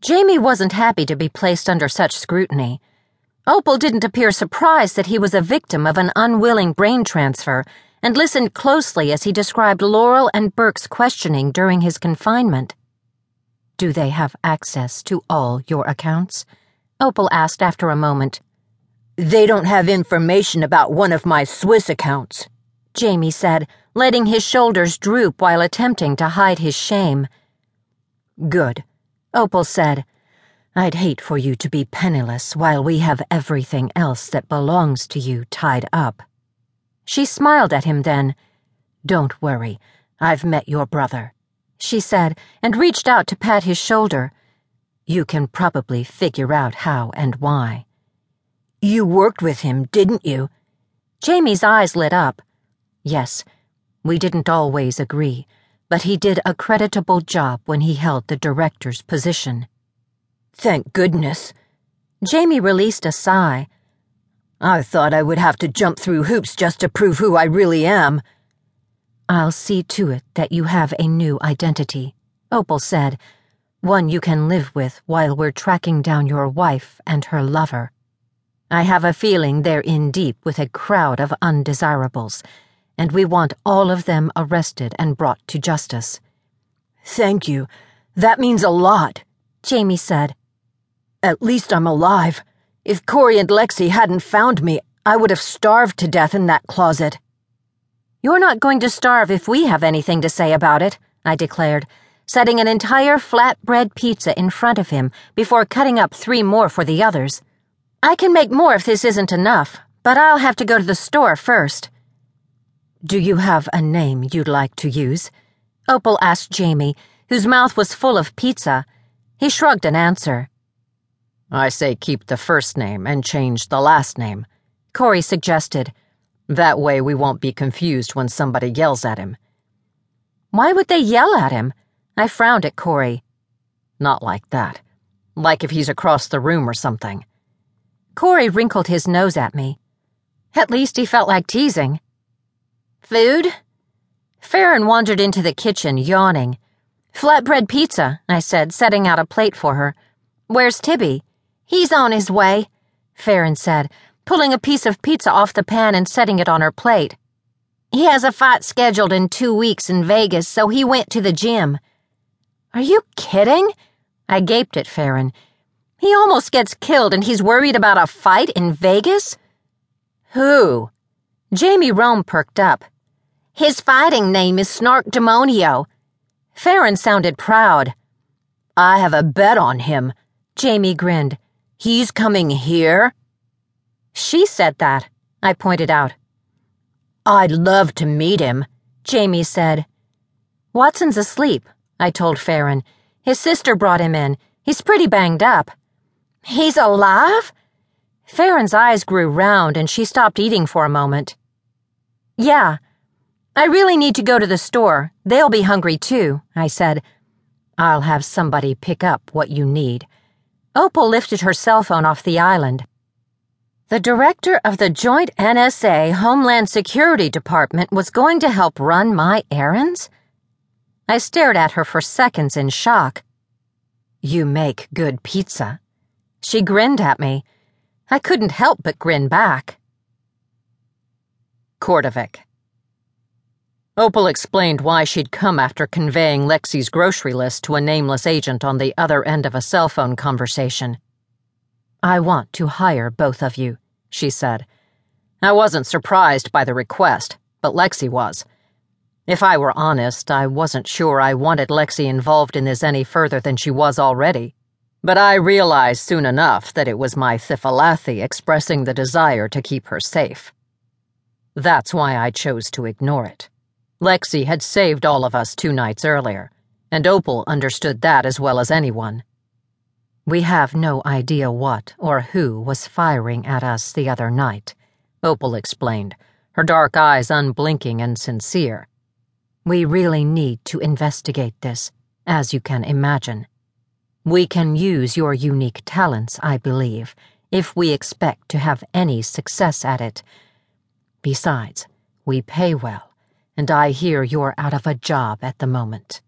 Jamie wasn't happy to be placed under such scrutiny. Opal didn't appear surprised that he was a victim of an unwilling brain transfer and listened closely as he described Laurel and Burke's questioning during his confinement. Do they have access to all your accounts? Opal asked after a moment. They don't have information about one of my Swiss accounts, Jamie said, letting his shoulders droop while attempting to hide his shame. Good, Opal said. I'd hate for you to be penniless while we have everything else that belongs to you tied up. She smiled at him then. Don't worry, I've met your brother, she said, and reached out to pat his shoulder. You can probably figure out how and why. You worked with him, didn't you? Jamie's eyes lit up. Yes, we didn't always agree, but he did a creditable job when he held the director's position. Thank goodness. Jamie released a sigh. I thought I would have to jump through hoops just to prove who I really am. I'll see to it that you have a new identity, Opal said, one you can live with while we're tracking down your wife and her lover. I have a feeling they're in deep with a crowd of undesirables, and we want all of them arrested and brought to justice. Thank you. That means a lot, Jamie said. At least I'm alive. If Kory and Lexsi hadn't found me, I would have starved to death in that closet. You're not going to starve if we have anything to say about it, I declared, setting an entire flatbread pizza in front of him before cutting up three more for the others. I can make more if this isn't enough, but I'll have to go to the store first. Do you have a name you'd like to use? Opal asked Jamie, whose mouth was full of pizza. He shrugged an answer. I say keep the first name and change the last name, Kory suggested. That way we won't be confused when somebody yells at him. Why would they yell at him? I frowned at Kory. Not like that. Like if he's across the room or something. Kory wrinkled his nose at me. At least he felt like teasing. Food? Farron wandered into the kitchen, yawning. Flatbread pizza, I said, setting out a plate for her. Where's Tibby? He's on his way, Farron said, pulling a piece of pizza off the pan and setting it on her plate. He has a fight scheduled in two weeks in Vegas, so he went to the gym. Are you kidding? I gaped at Farron. He almost gets killed and he's worried about a fight in Vegas? Who? Jamie Rome perked up. His fighting name is Snark Demonio. Farron sounded proud. I have a bet on him. Jamie grinned. He's coming here? She said that, I pointed out. I'd love to meet him, Jamie said. Watson's asleep, I told Farron. His sister brought him in. He's pretty banged up. He's alive? Farron's eyes grew round and she stopped eating for a moment. Yeah. I really need to go to the store. They'll be hungry too, I said. I'll have somebody pick up what you need. Opal lifted her cell phone off the island. The director of the Joint NSA Homeland Security Department was going to help run my errands? I stared at her for seconds in shock. You make good pizza, she grinned at me. I couldn't help but grin back. Kordevik. Opal explained why she'd come after conveying Lexsi's grocery list to a nameless agent on the other end of a cell phone conversation. I want to hire both of you, she said. I wasn't surprised by the request, but Lexsi was. If I were honest, I wasn't sure I wanted Lexsi involved in this any further than she was already. But I realized soon enough that it was my Thifilathi expressing the desire to keep her safe. That's why I chose to ignore it. Lexsi had saved all of us two nights earlier, and Opal understood that as well as anyone. We have no idea what or who was firing at us the other night, Opal explained, her dark eyes unblinking and sincere. We really need to investigate this, as you can imagine. We can use your unique talents, I believe, if we expect to have any success at it. Besides, we pay well, and I hear you're out of a job at the moment.